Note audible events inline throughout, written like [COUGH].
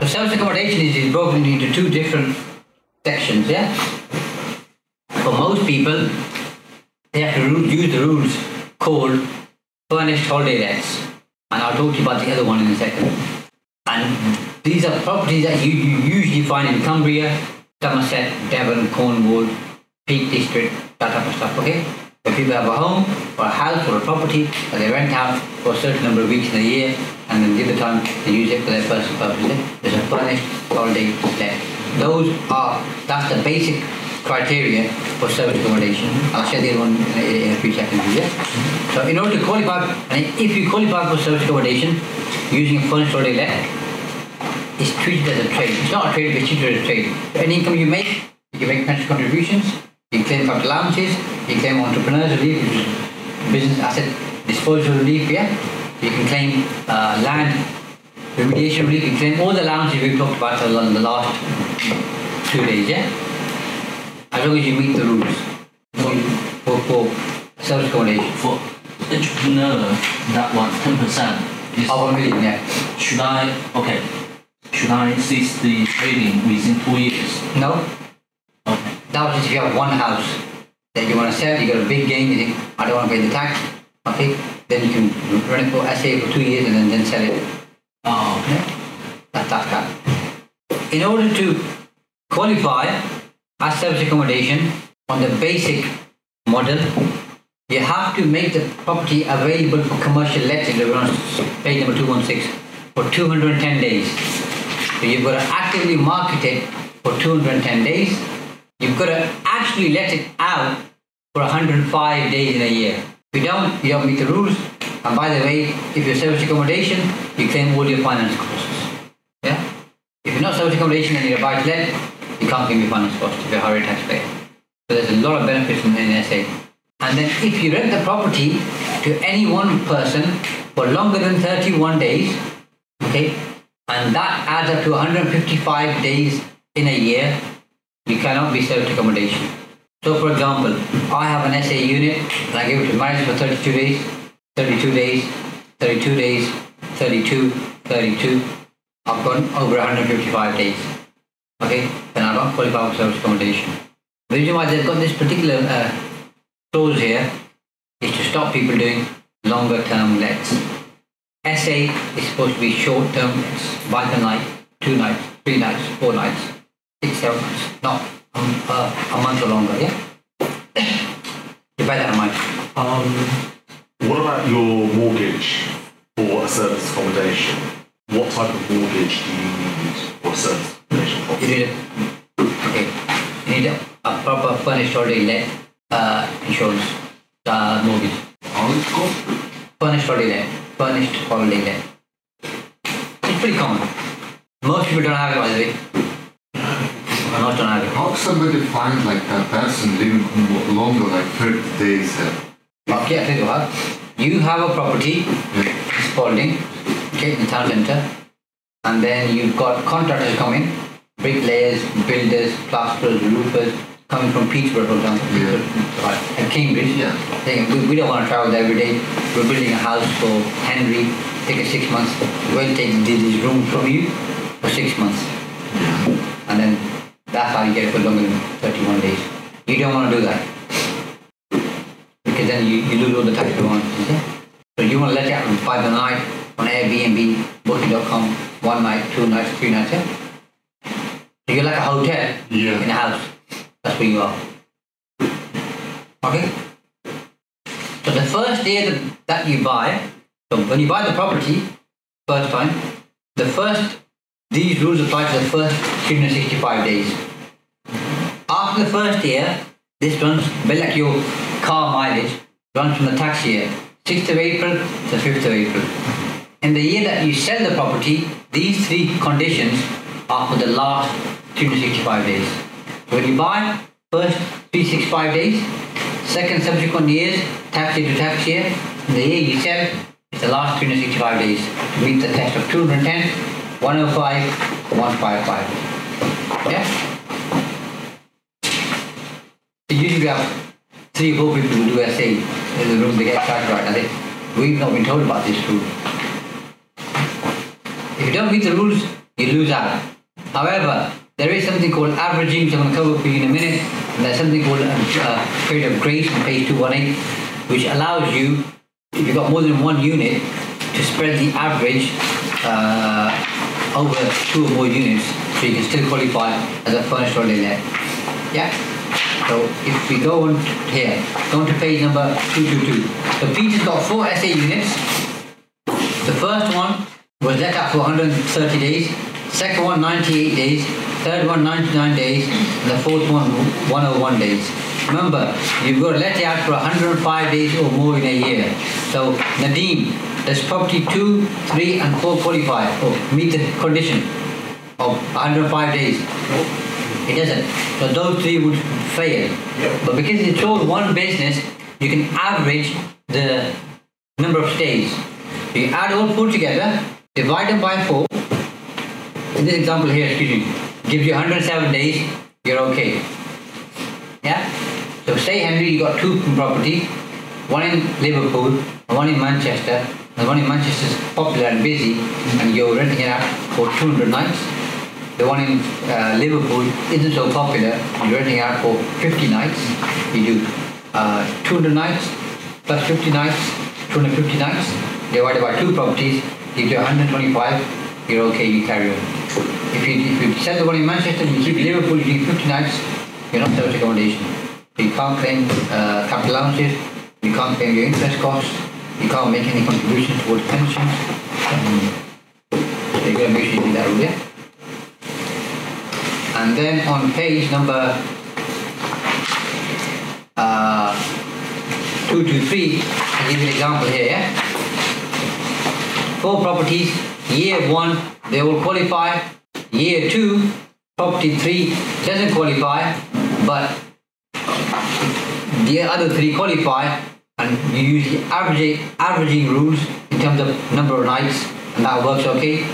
The service accommodation is, is broken into two different sections, yeah? For most people, they have to use the rules called furnished holiday lets. And I'll talk to you about the other one in a second. And these are properties that you, you usually find in Cumbria, Somerset, Devon, Cornwall, Peak District, that type of stuff, okay? Where people have a home or a house or a property that they rent out for a certain number of weeks in a year and the other time they use it for their personal purposes. Eh? There's a furnished holiday let. Those are, that's the basic criteria for service accommodation. I'll share the other one in a, in few seconds you. So in order to qualify, and if you qualify for service accommodation using a furnished holiday let, it's treated as a trade. It's not a trade, but it's treated as a trade. Any income you make, you make pension contributions, you claim capital allowances, you claim entrepreneurs relief, business asset disposal relief, yeah? You can claim uh, land remediation relief, you can claim all the allowances we've talked about in the last two days, yeah? As long as you meet the rules for, for, for service accommodation. For entrepreneur, that one, 10% is, Of a million, yeah. should I, okay, should I cease the trading within two years? No? Okay. That was if you have one house that you want to sell, you got a big gain, you think, I don't want to pay the tax, okay? Then you can run it for SA for two years and then, then sell it. Oh, okay. That, that's that. In order to qualify as service accommodation on the basic model, you have to make the property available for commercial letting, on page number 216, for 210 days. So you've got to actively market it for 210 days. You've got to actually let it out for 105 days in a year. You don't, you don't meet the rules. And by the way, if you're service accommodation, you claim all your finance costs. Yeah? If you're not service accommodation and you're a buy let, you can't claim your finance costs if you're a higher taxpayer. So there's a lot of benefits in, in SA. And then if you rent the property to any one person for longer than 31 days, okay, and that adds up to 155 days in a year, you cannot be service accommodation. So, for example, I have an SA unit and I give it to marriage for 32 days, 32 days, 32 days, 32, 32. I've gone over 155 days. Okay, then I don't qualify for service accommodation. The reason why they've got this particular uh, clause here is to stop people doing longer term lets. SA is supposed to be short term lets, like a night, two nights, three nights, four nights, six, seven nights, not um, uh, a month or longer, yeah? you bear that in mind. Um, what about your mortgage for a service accommodation? What type of mortgage do you need for a service accommodation You need a, okay, you need a, a proper furnished holiday let uh, insurance uh, mortgage. Oh, it's called Furnished holiday let. Furnished holiday let. It's pretty common. Most people don't have it, by the way. Have it. How somebody find like a person living longer, like 30 days? Uh, Okay, I tell you what. You have a property, yeah. Spalding, okay, in the town centre, and then you've got contractors coming, bricklayers, builders, plasterers, roofers, coming from Peterborough, for example, Yeah. and Cambridge. Yeah. Saying, we, we don't want to travel there every day. We're building a house for Henry, take us six months. We'll take these rooms from you for six months. And then that's how you get longer than 31 days. You don't want to do that. Because then you, you lose all the tax advantages. Yeah? So you want to let it out from five a night on Airbnb, booking.com, one night, two nights, three nights. Yeah? So you're like a hotel Yeah. in a house. That's where you are. Okay? So the first day that, that you buy, so when you buy the property, first time, the first, these rules apply to the first 365 days. After the first year, this runs a bit like your car mileage, runs from the tax year, 6th of April to 5th of April. In the year that you sell the property, these three conditions are for the last 365 days. When you buy, first 365 days, second subsequent years, tax year to tax year, and the year you sell, it's the last 365 days to meet the test of 210, 105, 155. Yeah? Usually we have three or four people who do SA in the room, they get started right, they? We've not been told about this rule. If you don't meet the rules, you lose out. However, there is something called averaging, which I'm going to cover for you in a minute. And there's something called a uh, period of grace on page 218, which allows you, if you've got more than one unit, to spread the average uh, over two or more units so you can still qualify as a furnished holiday let. Yeah? So if we go on here, go on to page number 222. So Peter's got four SA units. The first one was let out for 130 days, second one 98 days, third one 99 days, and the fourth one 101 days. Remember, you've got to let out for 105 days or more in a year. So Nadeem, does property 2, 3 and 4 qualify or meet the condition of 105 days? It doesn't. So those three would fail. But because it's all one business, you can average the number of stays. You add all four together, divide them by 4. In this example here, excuse me, gives you 107 days, you're okay. Yeah? So say Henry, you got two property, one in Liverpool one in Manchester. The one in Manchester is popular and busy, and you're renting it out for 200 nights. The one in uh, Liverpool isn't so popular, you're renting out for 50 nights. You do uh, 200 nights plus 50 nights, 250 nights, divided by two properties, gives you 125. You're okay, you carry on. If you, if you sell the one in Manchester you keep Liverpool, you do 50 nights, you're not service accommodation. You can't claim uh, capital allowances, you can't claim your interest costs, you can't make any contributions towards pensions. Um, so you gotta make sure you do that yeah? And then on page number uh, 223, I'll give an example here, yeah? Four properties, year one, they will qualify. Year two, property three doesn't qualify, but the other three qualify, and you use the averaging, averaging rules in terms of number of nights, and that works okay.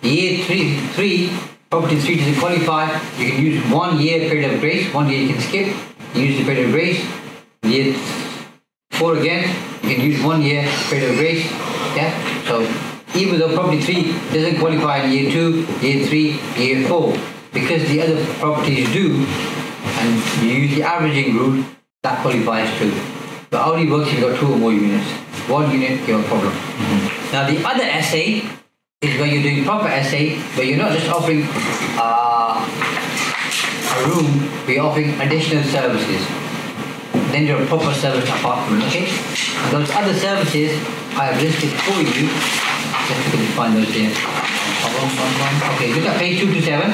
Year three, three property three doesn't qualify, you can use one year period of grace, one year you can skip, use the period of grace. Year four again, you can use one year period of grace. Yeah, so even though property three doesn't qualify in year two, year three, year four, because the other properties do, and you use the averaging rule, that qualifies too. But only works if you've got two or more units. One unit, you have a problem. Mm-hmm. Now the other SA is where you're doing proper SA, where you're not just offering uh, a room, but you're offering additional services. Then you're a proper service apartment, okay? And those other services I have listed for you. Just quickly find those here. Okay, look at page 227.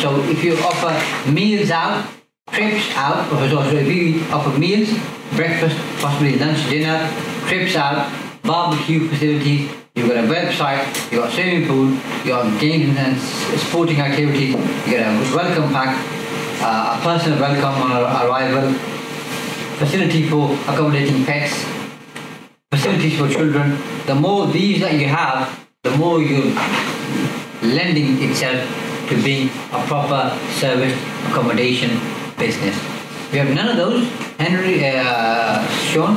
So if you offer meals out, trips out, so if you offer meals, breakfast, possibly lunch, dinner, trips out, barbecue facilities, you've got a website, you've got a swimming pool, you've got games and sporting activities, you get a welcome pack, uh, a personal welcome on arrival, facility for accommodating pets, facilities for children. The more these that you have, the more you're lending itself to being a proper service accommodation business. We have none of those, Henry, uh, Sean,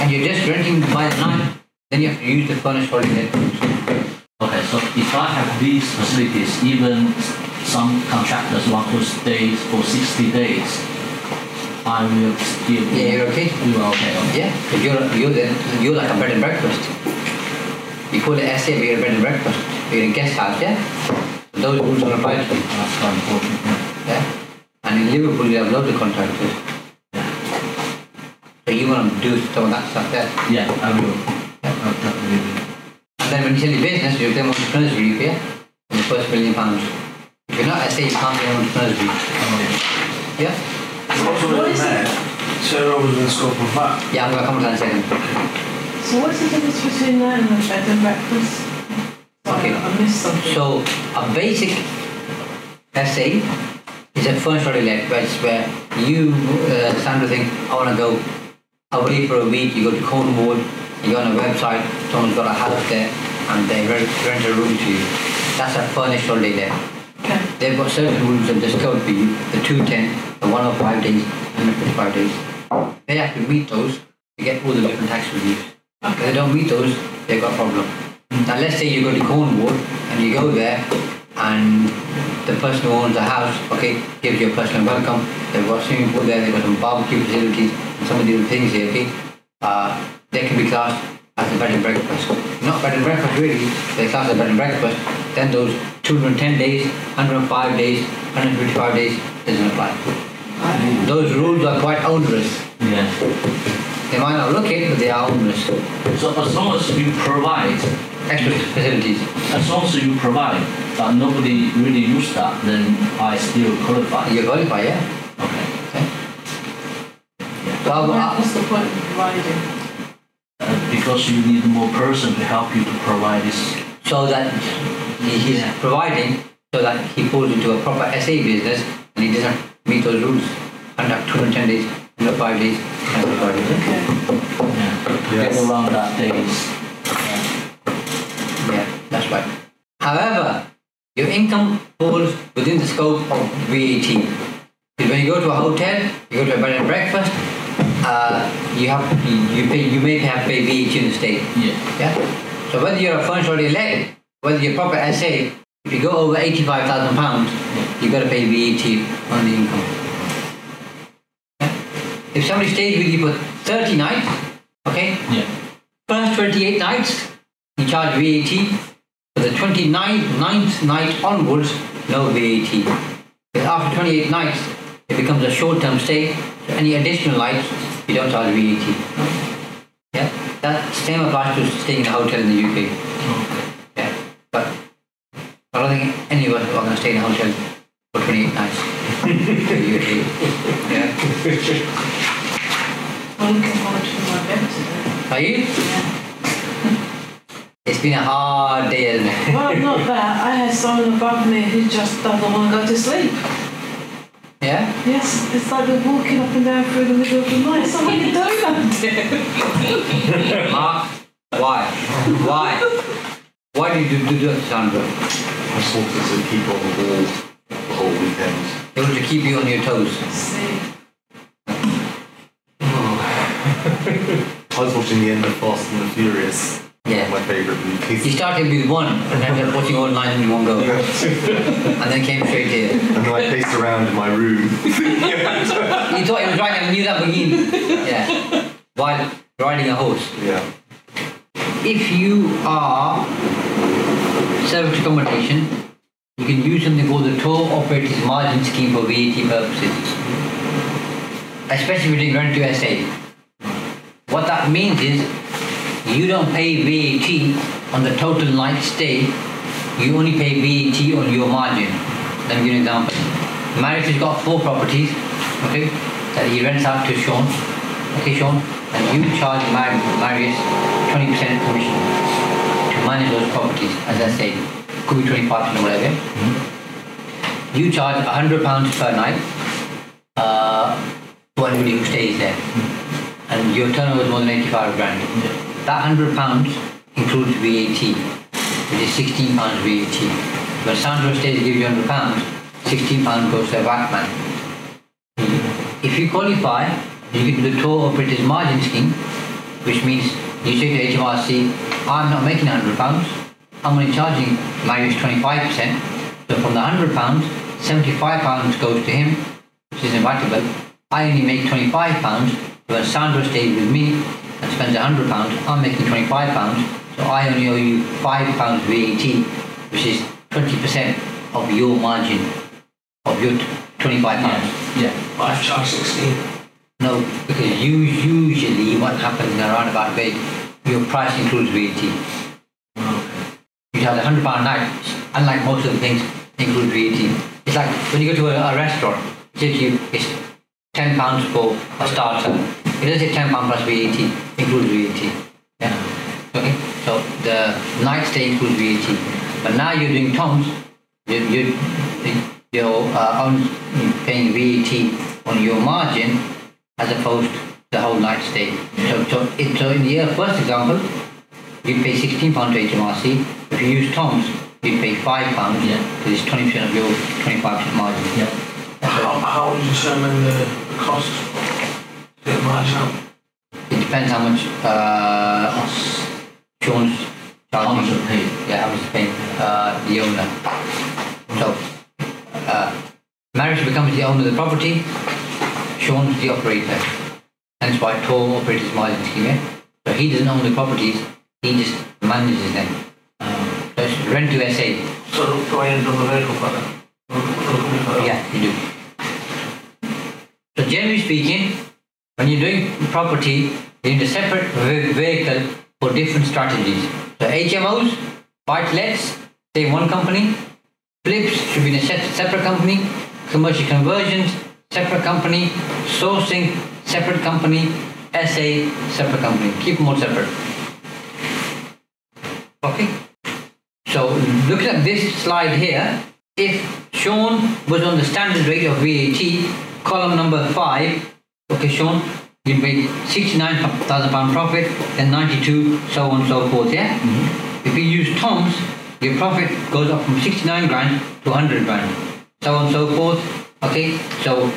and you're just renting by the night, then you have to use the furnished. Okay, so if I have these facilities, even some contractors want to stay for 60 days, I will still. Yeah, you're okay? You are okay, okay. Yeah, because you're, you're, you're like a bed and breakfast. You call it SA, you're a bed and breakfast. You're in a guest house, yeah? Those rules are applied to you, That's quite important. yeah. yeah? And in Liverpool, you have loads of contractors. So you want to do some of that stuff there. Yeah, I will. I definitely will. And then when you sell your business, you claim entrepreneur's relief, yeah? In the first million pounds. If you're not SA, you can't claim entrepreneur's relief. Oh, Yeah? What's already there? Turnovers in the scope of that. Yeah, I'm going to come to that in a second. So what's the difference between that and a bed and breakfast? Okay, Okay. I missed something. So a basic SA is a furniture let, where it's where you uh, Sandra think I want to go away for a week. You go to Cornwall, you go on a website, someone's got a house there, and they rent, rent a room to you. That's a furnished holiday let. Okay. They've got certain rules they've discovered for you, the 210, the 105 days, 155 days. They have to meet those to get all the different tax reliefs. If they don't meet those, they've got a problem. Now let's say you go to Cornwall and you go there and the person who owns the house, okay, gives you a personal welcome. They've got swimming pool there, they've got some barbecue facilities, and some of the other things here, okay. Uh, they can be classed as a bed and breakfast. Not bed and breakfast really, they're classed as bed and breakfast. Then those 210 days, 105 days, 155 days doesn't apply. Those rules are quite onerous. Yeah. They might not look it, but they are onerous. So as long as you provide, Extra facilities. as long as you provide, but nobody really use that, then I still qualify. You qualify, yeah. Okay. Okay. Well, What- uh, What's the point of providing? Because you need more person to help you to provide this. so that he- he's providing so that he falls into a proper SA business and he doesn't meet those rules. Under 210 days, under 5 days, under 5 days. Okay. Yeah. Yes. Get around that days. Yeah, that's right. However, your income falls within the scope of VAT. Because when you go to a hotel, you go to a bed and breakfast, uh, you have you, pay you may have to pay VAT in the state. Yeah. Yeah. So whether you're a or let, whether you're proper SA, if you go over eighty-five thousand pounds, you got to pay VAT on the income. Yeah? If somebody stays with you for thirty nights, okay, Yeah. first twenty-eight nights, you charge VAT. For the 29th ninth night onwards, no VAT. But after 28 nights, it becomes a short-term stay. So any additional nights, don't charge VAT. Yeah, that same applies to staying in a hotel in the UK. Yeah, but I don't think any of us are going to stay in a hotel for 28 nights in the UK. Yeah, I'm looking forward to my bed today. are you? Yeah. It's been a hard day, isn't it? Well, not that. I had someone above me who just doesn't want to go to sleep. Yeah. Yes, it's like they're walking up and down through the middle of the night. So what are you doing? Mark, why? Why? Why did you do that, Sandra? I just wanted to keep on the wall the whole weekend. It was to keep you on your toes. See. [LAUGHS] I was watching the end of Fast and the Furious. Yeah. My favourite He movie. started with one and ended up watching all nine in one go. [LAUGHS] And then came straight here. And then I paced around in my room. You thought he was riding a new Lamborghini. Yeah. While riding a horse. Yeah. If you are service accommodation, you can use something called the tour operators margin scheme for VAT purposes. Especially if you're doing rent to SA. What that means is you don't pay VAT on the total night stay, you only pay VAT on your margin. Let me give you an example. Marius has got four properties, okay, that he rents out to Sean. Okay, Sean, and you charge Mar- Marius 20% commission to manage those properties, as I say, could be 25% or whatever. You charge £100 per night uh, to anybody who stays there. And your turnover is more than 85 grand. That £100 includes VAT, which is £16 VAT. When Sandro stays gives you £100, £16 goes to a VAT man. If you qualify, you do the tour operators margin scheme, which means you say to HMRC, I'm not making £100, I'm only charging Marius 25%. So from the £100, £75 goes to him, which is inevitable. I only make £25. When Sandra stays with me and spends £100, I'm making £25. So I only owe you £5 VAT, which is 20% of your margin, of your t- £25. Yeah. I've charged 16. No, because you usually what happens in a roundabout way, your price includes VAT. You charge a hundred pound a night, unlike most of the things, include VAT. It's like when you go to a, a restaurant, it you it's ten pounds for a starter. It doesn't say ten pound plus VAT, includes VAT. Yeah. Okay. So the night stay includes VAT. But now you're doing TOMS, you, you, you're uh, on, paying VAT on your margin as opposed to the whole night stay. So, so, it, so in the first example, you pay £16 to HMRC. If you use TOMS, you pay £5 Yeah. because it's 20% of your 25% margin. Yeah. How, how do you determine the, the cost? Get margin out. It depends how much uh, Sean's How much to pay? Yeah, how much is paying uh, the owner. So, uh, Marish becomes the owner of the property, Sean's the operator. Hence why tour operators margin scheme. Yeah? So he doesn't own the properties, he just manages them. Um, So it's rent to SA. So do I end on the vehicle for that? Yeah, you do. So generally speaking, when you're doing property, you need a separate vehicle for different strategies. So HMOs, buy-to-lets, say one company. Flips should be in a separate company. Commercial conversions, separate company. Sourcing, separate company. SA, separate company. Keep them all separate. Okay. So looking at this slide here, if Sean was on the standard rate of VAT, column number five, okay, Sean, you made sixty-nine thousand pound profit, then ninety-two, so on and so forth, yeah. Mm-hmm. If you use TOMS, your profit goes up from sixty-nine grand to hundred grand, so on and so forth. Okay, so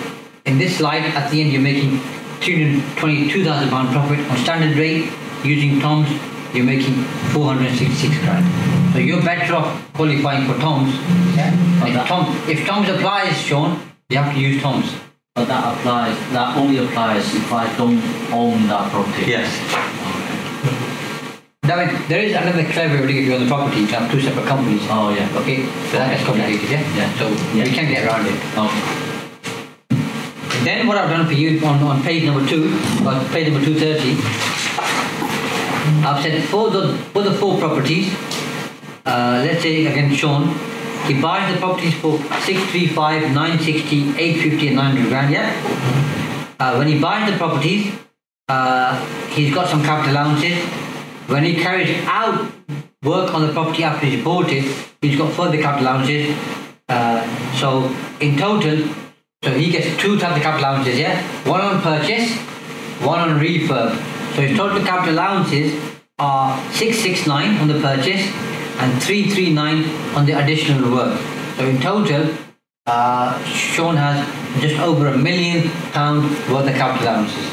in this slide, at the end, you're making three hundred twenty-two thousand pound profit on standard rate using TOMS. You're making four hundred sixty-six grand. So you're better off qualifying for TOMS. Yeah. If that- Tom, if TOMS applies, Sean, you have to use TOMS. but that applies, that only applies if I don't own that property. Yes. Now, there is another clever way if you're on the property, you have two separate companies. Oh, yeah. Okay, so that gets complicated, yeah? Yeah. So Yeah. we can get around it. Okay. Then what I've done for you on, on page number two, or page number 230, I've said for the, for the four properties, uh, let's say again Sean, he buys the properties for 635, 960, 850 and 900 grand, yeah? Uh, when he buys the properties, uh, he's got some capital allowances. When he carries out work on the property after he's bought it, he's got further capital allowances. Uh, so in total, so he gets two types of capital allowances, yeah? One on purchase, one on refurb. So his total capital allowances are 669 on the purchase and 339 on the additional work. So in total, uh, Sean has just over a million pound worth of capital allowances.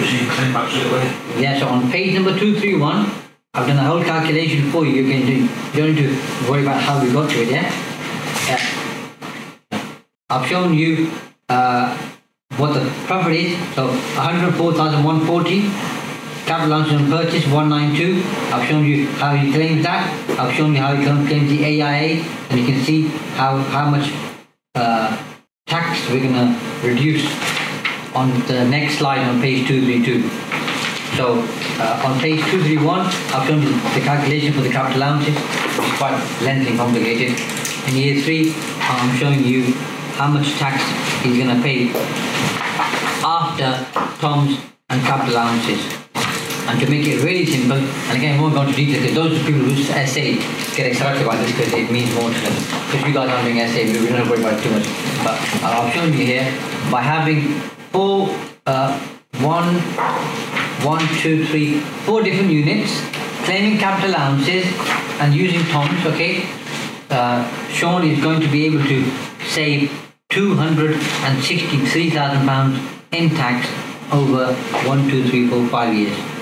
Which you can claim back straight. Yeah, so on page number 231, I've done a whole calculation for you. You can do, you don't need to worry about how we got to it, yeah? Yeah. I've shown you uh, what the profit is. So 104,140. Capital on purchase 192. I've shown you how you claim that. I've shown you how you can claim the AIA, and you can see how how much uh, tax we're gonna reduce on the next slide on page 232. So uh, on page 231, I've shown you the calculation for the capital allowances, which is quite lengthy and complicated. In year three, I'm showing you how much tax he's going to pay after TOMS and capital allowances. And to make it really simple, and again, I won't go into detail because those people who SA get excited about this because it means more to them. Because you guys aren't doing SA, we don't worry about it too much. But uh, I've shown you here by having four, uh, one, one, two, three, four different units, claiming capital allowances and using TOMS, okay? Uh, Sean is going to be able to save £263,000 in tax over one, two, three, four, five years.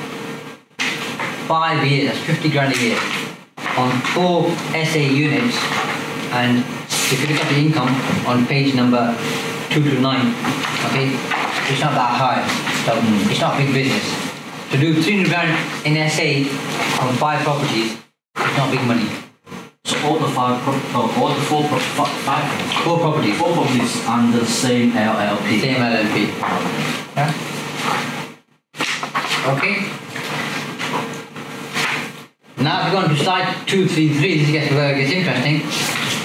Five years, that's 50 grand a year on four SA units. And if you look at the income on page number two to nine, okay, it's not that high. So mm. it's not big business. To do 300 grand in SA on five properties, it's not big money. So all the five, pro- oh, all the four, pro- five, Four properties, four properties under the same LLP. same LLP. Yeah. Okay. Now if we go on to slide 233, this gets where it gets interesting.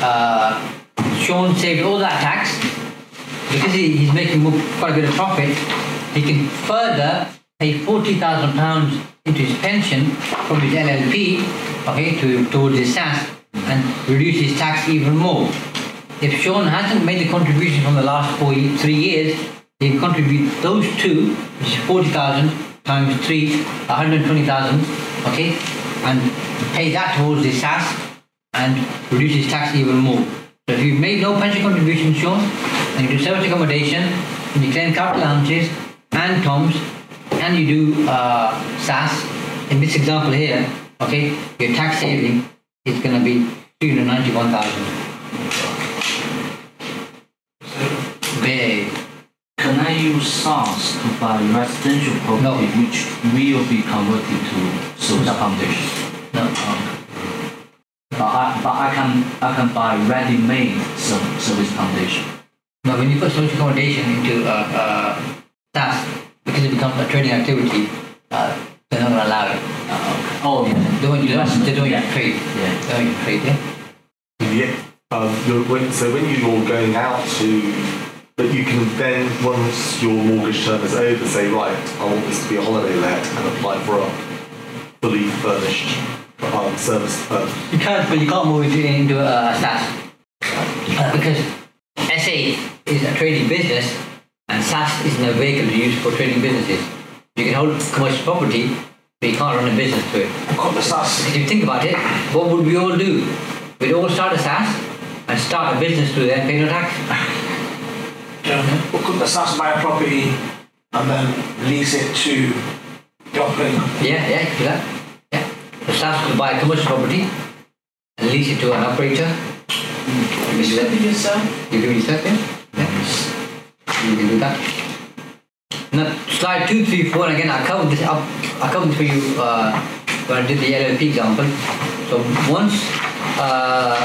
Uh, Sean saved all that tax. Because he, he's making more, quite a bit of profit, he can further pay £40,000 into his pension from his LLP okay, to towards his SSAS and reduce his tax even more. If Sean hasn't made the contribution from the last four, three years, he can contribute those two, which is 40,000 times three, 120,000, okay, and pay that towards his SSAS and reduce tax even more. So if you've made no pension contribution, Sean, and you do service accommodation, and you claim capital allowances and TOMS, and you do uh, SAS, in this example here, okay, your tax saving is going to be 391,000. Big. Can I use SSAS to buy residential property No. which will be converted to social accommodation? No. But I, but I can I can buy ready-made ser- service accommodation. Now, when you put social accommodation into uh, uh, SSAS, because it becomes a trading activity, uh, they're not going to allow it. Uh, oh yeah. They want you to, they don't want yeah. trade. Yeah. They want you to trade, yeah? Yeah. Um, when, so when you're going out to, but you can then, once your mortgage term is over, say, right, I want this to be a holiday let and apply for a fully furnished um, service. Um, You can, but you can't move it into a SSAS. Uh, because SA is a trading business and SSAS isn't a vehicle to use for trading businesses. You can hold commercial property, but you can't run a business to it. Cut the SSAS. If you think about it, what would we all do? We'd all start a SSAS and start a business to then pay no tax. [LAUGHS] Yeah. But couldn't the SSAS buy a property and then lease it to the operating company? Yeah, yeah, do that. Yeah. The SSAS could buy a commercial property and lease it to an operator. You can do that. yourself. You can yourself, yeah? yeah. You can do that. Now, slide two, three, four, and again, I covered this up, I covered this for you uh, when I did the LLP example. So once uh,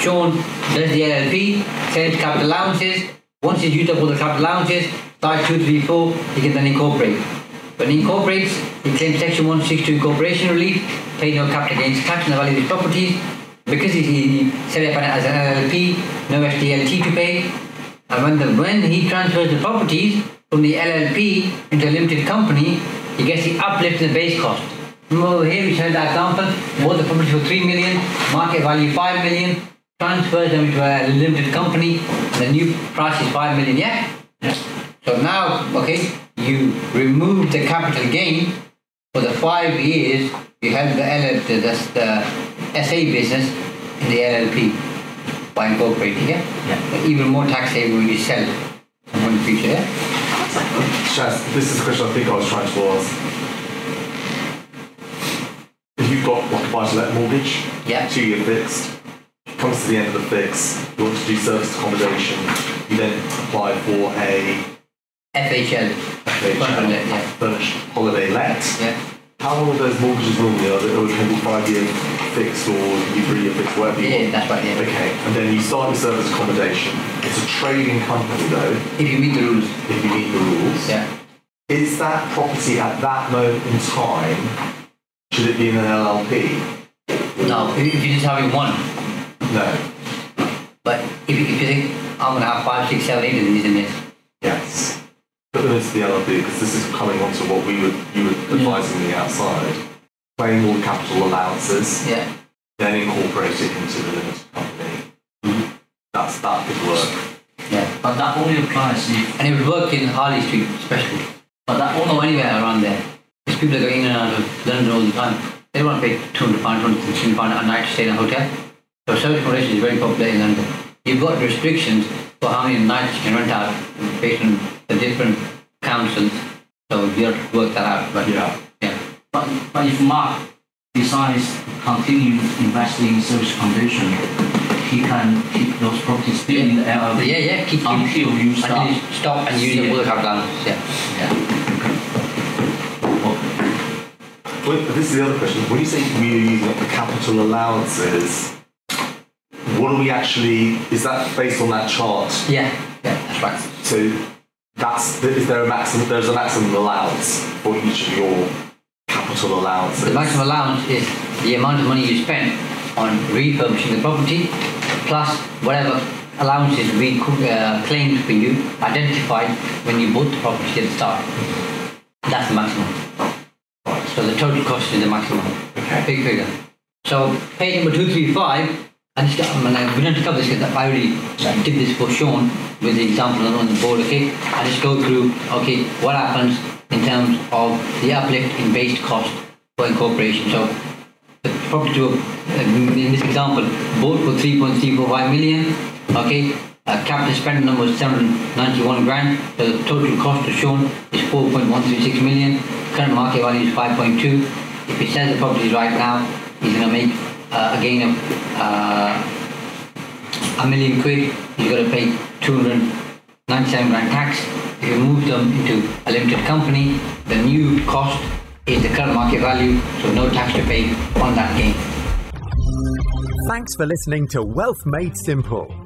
Sean does the LLP, claims capital allowances, once he's used up all the capital allowances, slide two, three, four, he can then incorporate. When he incorporates, he claims Section 162 incorporation relief, pay no capital gains tax on the value of his properties. Because he, set up as an LLP, no SDLT to pay. And when, the, when he transfers the properties from the LLP into a limited company, he gets the uplift in the base cost. Remember over here we showed that example, bought the property for 3 million, market value 5 million, transfers them into a limited company, and the new price is 5 million, yeah? So now, okay, you remove the capital gain for the five years you held the, LL, the, the, the SA business in the LLP by incorporating, yeah? Yeah. But even more tax saving when you sell someone in the future, yeah? Shaz, this is the question I think I was trying to ask. If you've got like a buy-to-let mortgage, Yeah. two-year fixed, comes to the end of the fix, you want to do service accommodation, you then apply for a FHL. FHL, Yeah. furnished holiday let. Yeah. How long are those mortgages normally? Are they, or can be five-year fixed or three-year fixed, whatever you Yeah, want? that's right, yeah. Okay, and then you start with service accommodation. It's a trading company though, If you meet the rules. if you meet the rules. Yeah. Is that property at that moment in time, should it be in an LLP? No, if, if you're just having one. No. But if, you- if you think, I'm going to have five, six, seven, eight of these in this. Yes. Put them into the LLP because this is coming on to what we would you were advising me outside. Claim all the capital allowances, Yeah. then incorporate it into the limited company. Mm-hmm. That's that could work. Yeah. But that only applies if And it would work in Harley Street, especially. but that Or only anywhere around there. Because people are going in and out of London all the time. They don't want to pay £200, £250 a night to stay in a hotel. So service accommodation is very popular in London. You've got restrictions for how many nights you can rent out based on the different councils. So you have to work that out. But Yeah. yeah. But, but if Mark decides to continue investing in service accommodation, he can keep those properties still in the LLP Yeah, yeah, keep, keep until you until you stop and use the full capital allowance. Yeah. Yeah. Well, this is the other question. When you say we are using up the capital allowances, what are we actually? Is that based on that chart? Yeah, yeah, that's right. So that's is there a maximum? There's a maximum allowance for each of your capital allowances. The maximum allowance is the amount of money you spend on refurbishing the property plus whatever allowances we could, uh, claimed for you, identified when you bought the property at the start. That's the maximum. So the total cost is the maximum. Okay. Big figure. So page number 235, and mean, we don't cover this because I already did this for Sean with the example on the board, okay? I just go through, okay, what happens in terms of the uplift in base cost for incorporation. So the property in this example, bought for 3.345 million, okay? Uh, capital spend number was 791 grand, so the total cost to Sean is 4.136 million, current market value is 5.2. If he sells the property right now, he's going to make uh, a uh, a million quid, you've got to pay 297 grand tax. If you move them into a limited company, the new cost is the current market value, so no tax to pay on that gain. Thanks for listening to Wealth Made Simple.